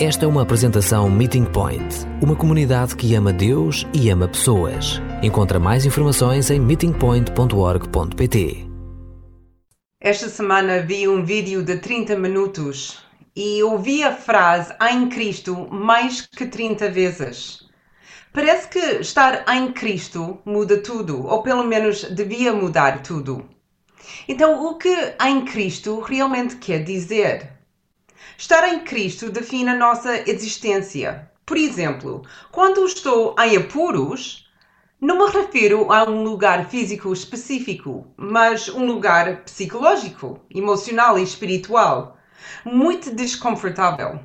Esta é uma apresentação Meeting Point, uma comunidade que ama Deus e ama pessoas. Encontra mais informações em meetingpoint.org.pt. Esta semana vi um vídeo de 30 minutos e ouvi a frase em Cristo mais que 30 vezes. Parece que estar em Cristo muda tudo, ou pelo menos devia mudar tudo. Então, o que em Cristo realmente quer dizer? Estar em Cristo define a nossa existência. Por exemplo, quando estou em apuros, não me refiro a um lugar físico específico, mas um lugar psicológico, emocional e espiritual, muito desconfortável.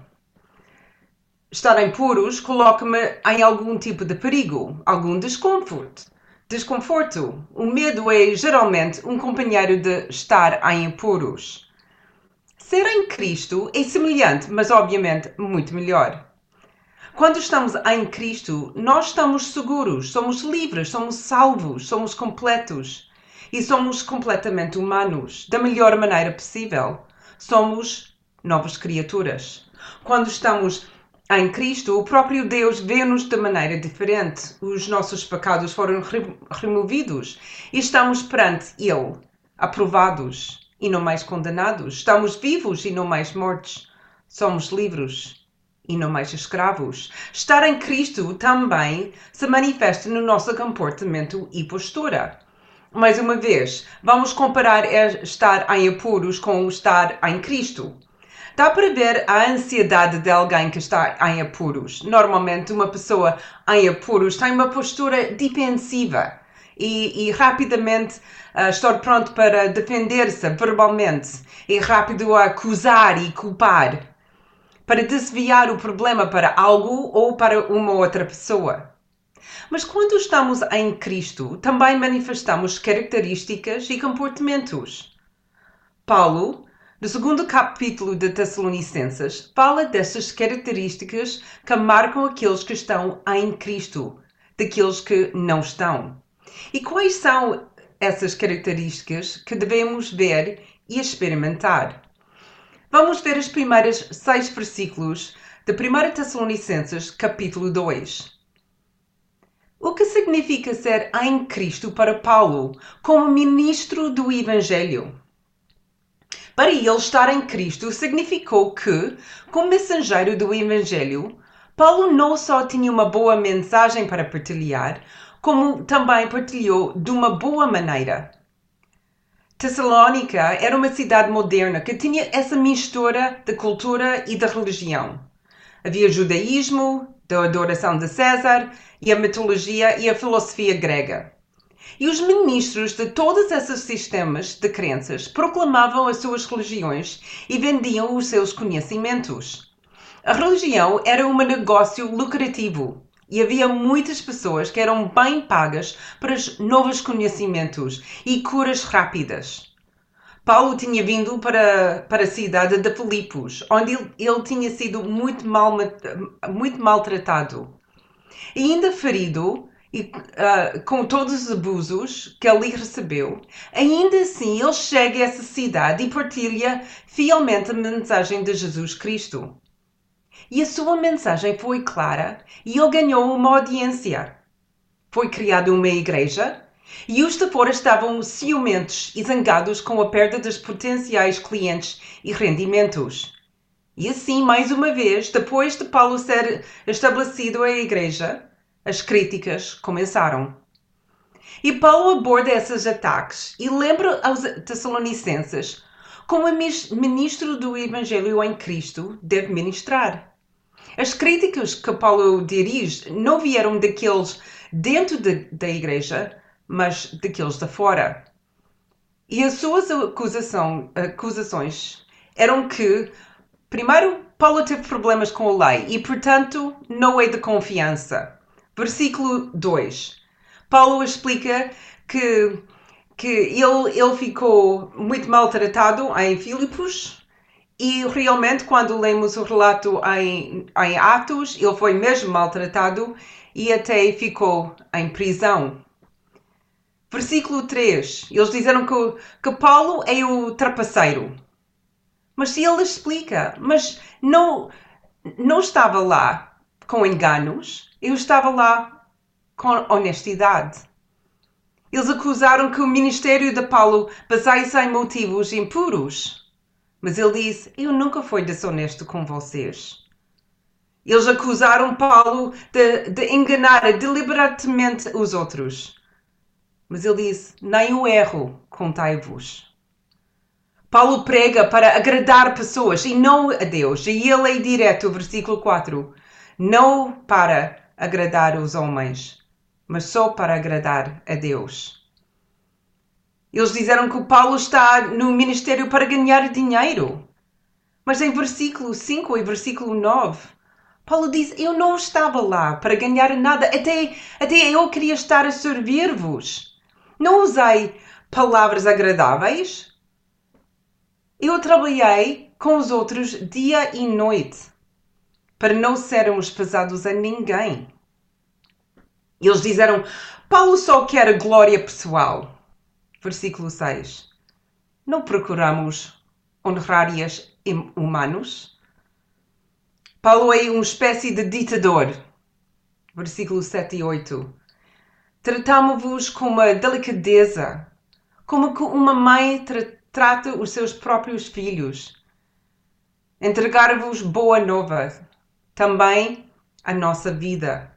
Estar em puros coloca-me em algum tipo de perigo, algum desconforto. Desconforto. O medo é geralmente um companheiro de estar em apuros. Ser em Cristo é semelhante, mas obviamente muito melhor. Quando estamos em Cristo, nós estamos seguros, somos livres, somos salvos, somos completos e somos completamente humanos, da melhor maneira possível. Somos novas criaturas. Quando estamos em Cristo, o próprio Deus vê-nos de maneira diferente. Os nossos pecados foram removidos e estamos perante Ele, aprovados e não mais condenados. Estamos vivos e não mais mortos. Somos livres e não mais escravos. Estar em Cristo também se manifesta no nosso comportamento e postura. Mais uma vez, vamos comparar estar em apuros com estar em Cristo. Dá para ver a ansiedade de alguém que está em apuros. Normalmente, uma pessoa em apuros tem uma postura defensiva e, e rapidamente uh, estar pronto para defender-se verbalmente e rápido a acusar e culpar para desviar o problema para algo ou para uma outra pessoa. Mas quando estamos em Cristo, também manifestamos características e comportamentos. Paulo, no segundo capítulo de Tessalonicenses, fala dessas características que marcam aqueles que estão em Cristo, daqueles que não estão. E quais são essas características que devemos ver e experimentar? Vamos ver os primeiros seis versículos de 1 Tessalonicenses, capítulo 2. O que significa ser em Cristo para Paulo como ministro do Evangelho? Para ele estar em Cristo significou que, como mensageiro do Evangelho, Paulo não só tinha uma boa mensagem para partilhar, como também partilhou de uma boa maneira. Tessalónica era uma cidade moderna que tinha essa mistura de cultura e de religião. Havia judaísmo, da adoração de César, e a mitologia e a filosofia grega. E os ministros de todos esses sistemas de crenças proclamavam as suas religiões e vendiam os seus conhecimentos. A religião era um negócio lucrativo e havia muitas pessoas que eram bem pagas para os novos conhecimentos e curas rápidas. Paulo tinha vindo para, para a cidade de Filipos, onde ele, ele tinha sido muito, mal, muito maltratado. E ainda ferido, e, uh, com todos os abusos que ali recebeu, ainda assim ele chega a essa cidade e partilha fielmente a mensagem de Jesus Cristo. E a sua mensagem foi clara e ele ganhou uma audiência. Foi criada uma igreja e os de fora estavam ciumentos e zangados com a perda dos potenciais clientes e rendimentos. E assim, mais uma vez, depois de Paulo ser estabelecido a igreja, as críticas começaram. E Paulo aborda esses ataques e lembra aos Tessalonicenses como ministro do Evangelho em Cristo deve ministrar. As críticas que Paulo dirige não vieram daqueles dentro de, da igreja, mas daqueles de fora. E as suas acusação, acusações eram que, primeiro, Paulo teve problemas com a lei e, portanto, não é de confiança. Versículo 2. Paulo explica que, que ele, ele ficou muito maltratado em Filipos e realmente, quando lemos o relato em, em Atos, ele foi mesmo maltratado e até ficou em prisão. Versículo 3. Eles disseram que, que Paulo é o trapaceiro. Mas se ele explica, mas não, não estava lá com enganos, eu estava lá com honestidade. Eles acusaram que o ministério de Paulo baseia-se em motivos impuros. Mas ele disse: Eu nunca fui desonesto com vocês. Eles acusaram Paulo de, de enganar deliberadamente os outros. Mas ele disse: Nem o erro contai-vos. Paulo prega para agradar pessoas e não a Deus. E ele é direto, versículo 4. Não para agradar os homens, mas só para agradar a Deus. Eles disseram que o Paulo está no ministério para ganhar dinheiro. Mas em versículo 5 e versículo 9, Paulo diz: Eu não estava lá para ganhar nada, até, até eu queria estar a servir-vos. Não usei palavras agradáveis. Eu trabalhei com os outros dia e noite para não sermos pesados a ninguém. Eles disseram: Paulo só quer glória pessoal. Versículo 6. Não procuramos honorárias humanos. Paulo é uma espécie de ditador. Versículo 7 e 8. Tratamo-vos com uma delicadeza, como que uma mãe tra trata os seus próprios filhos. Entregar-vos boa nova, também a nossa vida.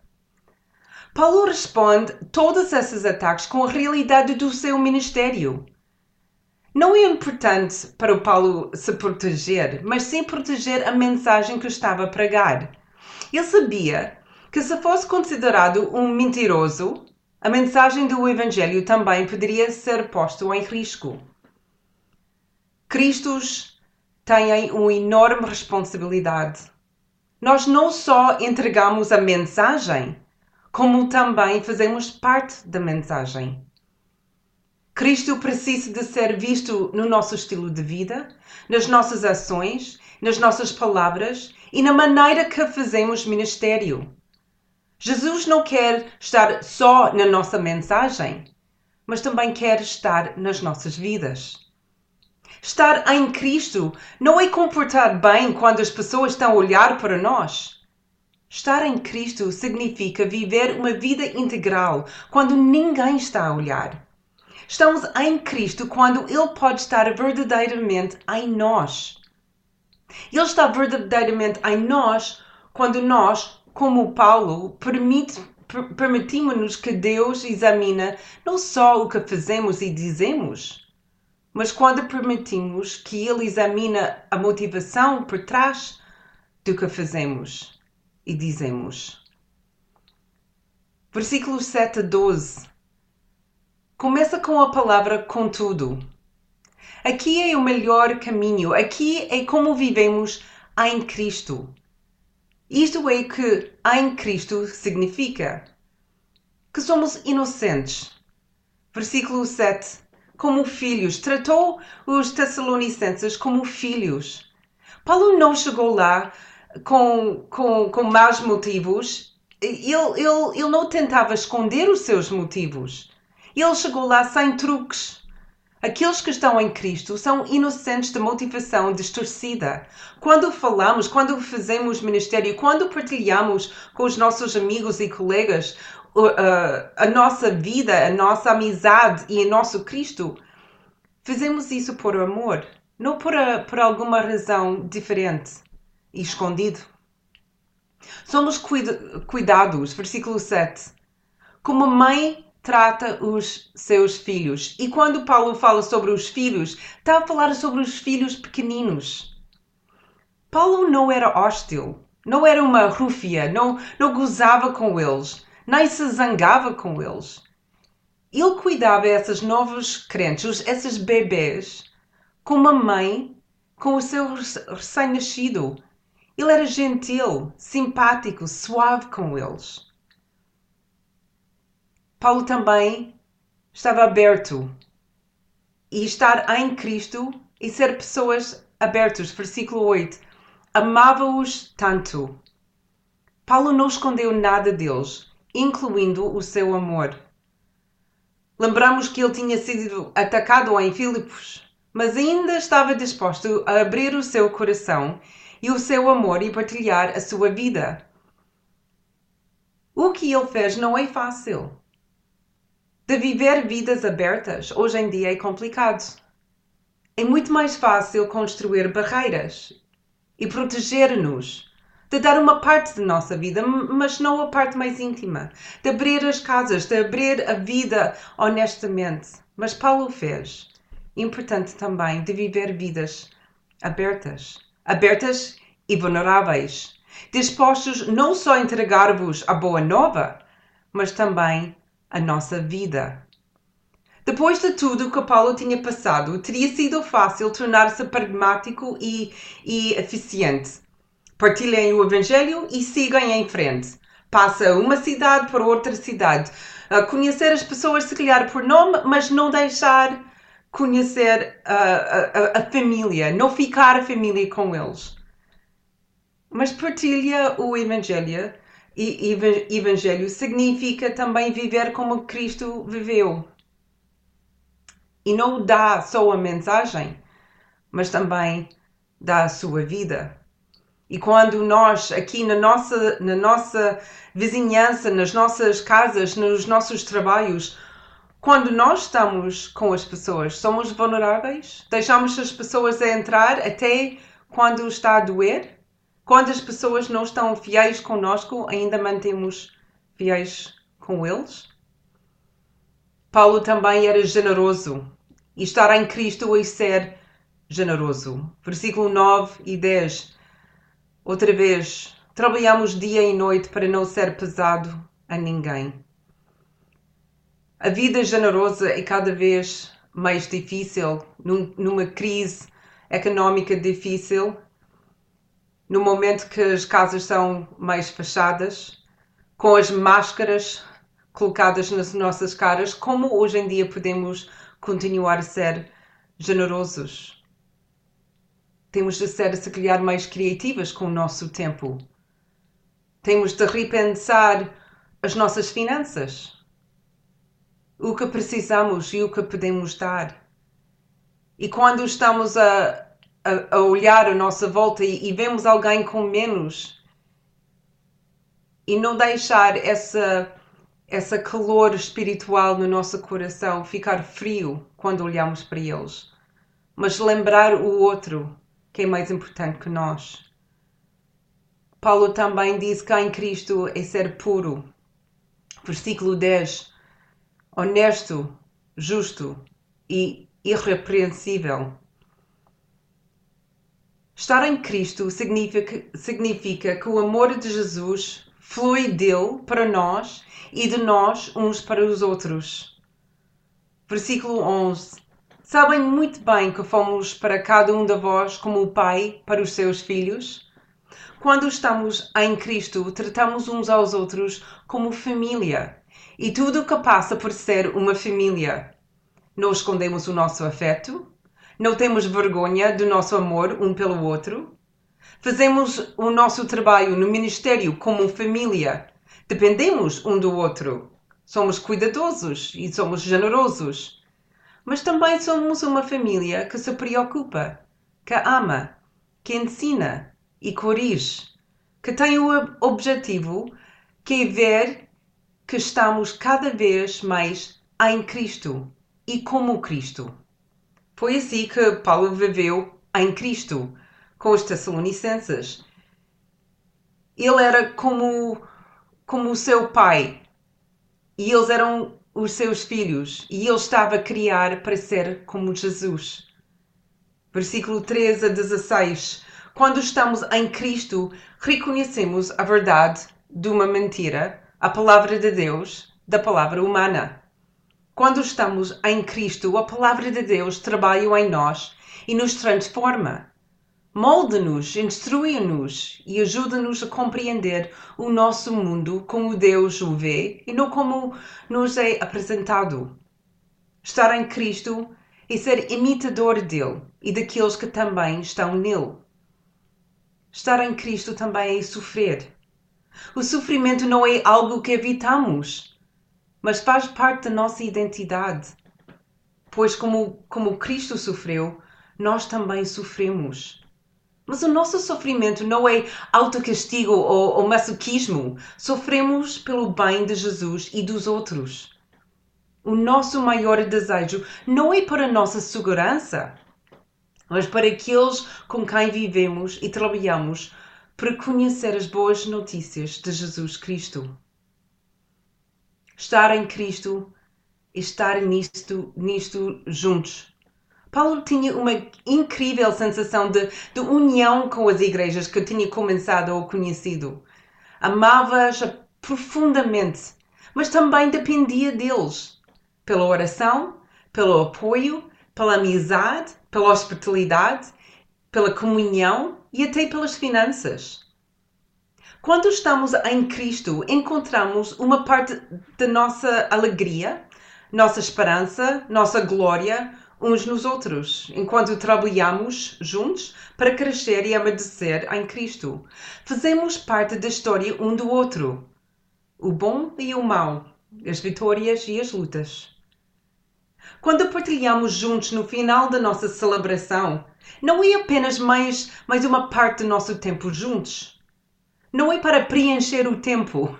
Paulo responde todos esses ataques com a realidade do seu ministério. Não é importante para o Paulo se proteger, mas sim proteger a mensagem que estava a pregar. Ele sabia que se fosse considerado um mentiroso, a mensagem do Evangelho também poderia ser posto em risco. Cristos têm uma enorme responsabilidade. Nós não só entregamos a mensagem, como também fazemos parte da mensagem. Cristo precisa de ser visto no nosso estilo de vida, nas nossas ações, nas nossas palavras e na maneira que fazemos ministério. Jesus não quer estar só na nossa mensagem, mas também quer estar nas nossas vidas. Estar em Cristo não é comportar bem quando as pessoas estão a olhar para nós Estar em Cristo significa viver uma vida integral quando ninguém está a olhar. Estamos em Cristo quando Ele pode estar verdadeiramente em nós. Ele está verdadeiramente em nós quando nós, como Paulo, permite, permitimos-nos que Deus examina não só o que fazemos e dizemos, mas quando permitimos que Ele examina a motivação por trás do que fazemos e dizemos. Versículos 7 a 12. Começa com a palavra contudo. Aqui é o melhor caminho, aqui é como vivemos em Cristo. Isto é que em Cristo significa que somos inocentes. Versículo 7. Como filhos, tratou os Tessalonicenses como filhos. Paulo não chegou lá com, com, com maus motivos, ele, ele, ele não tentava esconder os seus motivos. Ele chegou lá sem truques. Aqueles que estão em Cristo são inocentes de motivação distorcida. Quando falamos, quando fazemos ministério, quando partilhamos com os nossos amigos e colegas a nossa vida, a nossa amizade e o nosso Cristo, fazemos isso por amor, não por, a, por alguma razão diferente e escondido. Somos cuida cuidados, versículo 7. Como a mãe trata os seus filhos. E quando Paulo fala sobre os filhos, está a falar sobre os filhos pequeninos. Paulo não era hostil, não era uma rúfia, não, não gozava com eles, nem se zangava com eles. Ele cuidava desses novos crentes, esses bebês, como a mãe com o seu recém-nascido, ele era gentil, simpático, suave com eles. Paulo também estava aberto. E estar em Cristo e ser pessoas abertas. Versículo 8. Amava-os tanto. Paulo não escondeu nada deles, incluindo o seu amor. Lembramos que ele tinha sido atacado em Filipos, mas ainda estava disposto a abrir o seu coração e o seu amor e partilhar a sua vida. O que ele fez não é fácil. De viver vidas abertas hoje em dia é complicado. É muito mais fácil construir barreiras e proteger-nos, de dar uma parte da nossa vida, mas não a parte mais íntima, de abrir as casas, de abrir a vida honestamente. Mas Paulo fez. Importante também de viver vidas abertas, abertas e vulneráveis, dispostos não só a entregar-vos a boa nova, mas também a nossa vida. Depois de tudo que Paulo tinha passado, teria sido fácil tornar-se pragmático e, e eficiente. Partilhem o Evangelho e sigam em frente. Passa uma cidade para outra cidade. conhecer as pessoas, se calhar por nome, mas não deixar conhecer a, a, a família, não ficar a família com eles. Mas partilha o Evangelho e Evangelho significa também viver como Cristo viveu e não dá só a mensagem, mas também dá a sua vida. E quando nós, aqui na nossa, na nossa vizinhança, nas nossas casas, nos nossos trabalhos, quando nós estamos com as pessoas, somos vulneráveis? Deixamos as pessoas entrar até quando está a doer? Quando as pessoas não estão fiéis conosco, ainda mantemos fiéis com eles? Paulo também era generoso e estar em Cristo e ser generoso. Versículo 9 e 10. Outra vez, trabalhamos dia e noite para não ser pesado a ninguém. A vida generosa é cada vez mais difícil num, numa crise económica difícil, no momento que as casas são mais fechadas, com as máscaras colocadas nas nossas caras, como hoje em dia podemos continuar a ser generosos. Temos de ser, se calhar, mais criativas com o nosso tempo. Temos de repensar as nossas finanças, o que precisamos e o que podemos dar. E quando estamos a, a, a olhar à nossa volta e, e vemos alguém com menos, e não deixar essa essa calor espiritual no nosso coração ficar frio quando olhamos para eles, mas lembrar o outro que é mais importante que nós. Paulo também diz que em Cristo é ser puro. Versículo 10. Honesto, justo e irrepreensível. Estar em Cristo significa, significa que o amor de Jesus flui dele para nós e de nós uns para os outros. Versículo 11. Sabem muito bem que fomos para cada um de vós como o Pai para os seus filhos? Quando estamos em Cristo, tratamos uns aos outros como família e tudo o que passa por ser uma família. Não escondemos o nosso afeto, não temos vergonha do nosso amor um pelo outro. Fazemos o nosso trabalho no ministério como família Dependemos um do outro. Somos cuidadosos e somos generosos. Mas também somos uma família que se preocupa, que ama, que ensina e corrige, que tem o objetivo que é ver que estamos cada vez mais em Cristo e como Cristo. Foi assim que Paulo viveu em Cristo com os Tessalonicenses. Ele era como como o seu pai e eles eram os seus filhos e ele estava a criar para ser como Jesus. Versículo 13 a 16. Quando estamos em Cristo, reconhecemos a verdade de uma mentira, a palavra de Deus, da palavra humana. Quando estamos em Cristo, a palavra de Deus trabalha em nós e nos transforma molda-nos, instrui-nos e ajuda-nos a compreender o nosso mundo como Deus o vê e não como nos é apresentado. Estar em Cristo é ser imitador dele e daqueles que também estão nele. Estar em Cristo também é sofrer. O sofrimento não é algo que evitamos, mas faz parte da nossa identidade. Pois, como, como Cristo sofreu, nós também sofremos. Mas o nosso sofrimento não é autocastigo ou, ou masoquismo. Sofremos pelo bem de Jesus e dos outros. O nosso maior desejo não é para a nossa segurança, mas para aqueles com quem vivemos e trabalhamos para conhecer as boas notícias de Jesus Cristo. Estar em Cristo e estar nisto, nisto juntos Paulo tinha uma incrível sensação de, de união com as igrejas que tinha começado ou conhecido. Amava-as profundamente, mas também dependia deles. Pela oração, pelo apoio, pela amizade, pela hospitalidade, pela comunhão e até pelas finanças. Quando estamos em Cristo, encontramos uma parte da nossa alegria, nossa esperança, nossa glória, uns nos outros, enquanto trabalhamos juntos para crescer e amadurecer em Cristo. Fazemos parte da história um do outro, o bom e o mau, as vitórias e as lutas. Quando partilhamos juntos no final da nossa celebração, não é apenas mais, mais uma parte do nosso tempo juntos. Não é para preencher o tempo.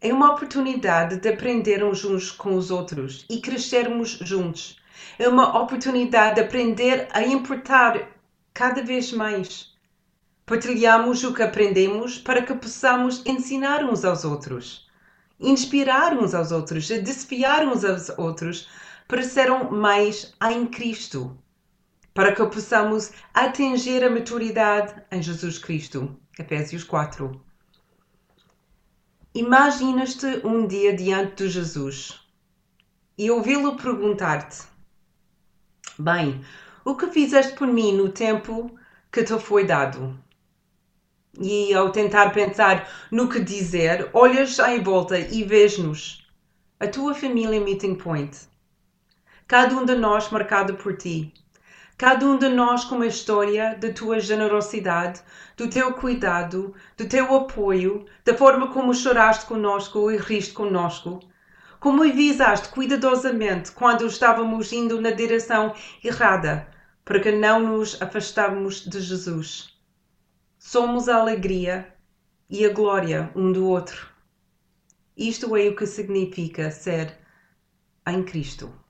É uma oportunidade de aprendermos uns com os outros e crescermos juntos é uma oportunidade de aprender a importar cada vez mais. Partilhamos o que aprendemos para que possamos ensinar uns aos outros, inspirar uns aos outros, desafiar uns aos outros para serem mais em Cristo, para que possamos atingir a maturidade em Jesus Cristo. Efésios 4. Imaginas-te um dia diante de Jesus e ouvi-lo perguntar-te: Bem, o que fizeste por mim no tempo que te foi dado? E ao tentar pensar no que dizer, olhas em volta e vês-nos, a tua família Meeting Point. Cada um de nós marcado por ti. Cada um de nós com uma história da tua generosidade, do teu cuidado, do teu apoio, da forma como choraste conosco e riste conosco, como avisaste cuidadosamente quando estávamos indo na direção errada, para que não nos afastáramos de Jesus. Somos a alegria e a glória um do outro. Isto é o que significa ser em Cristo.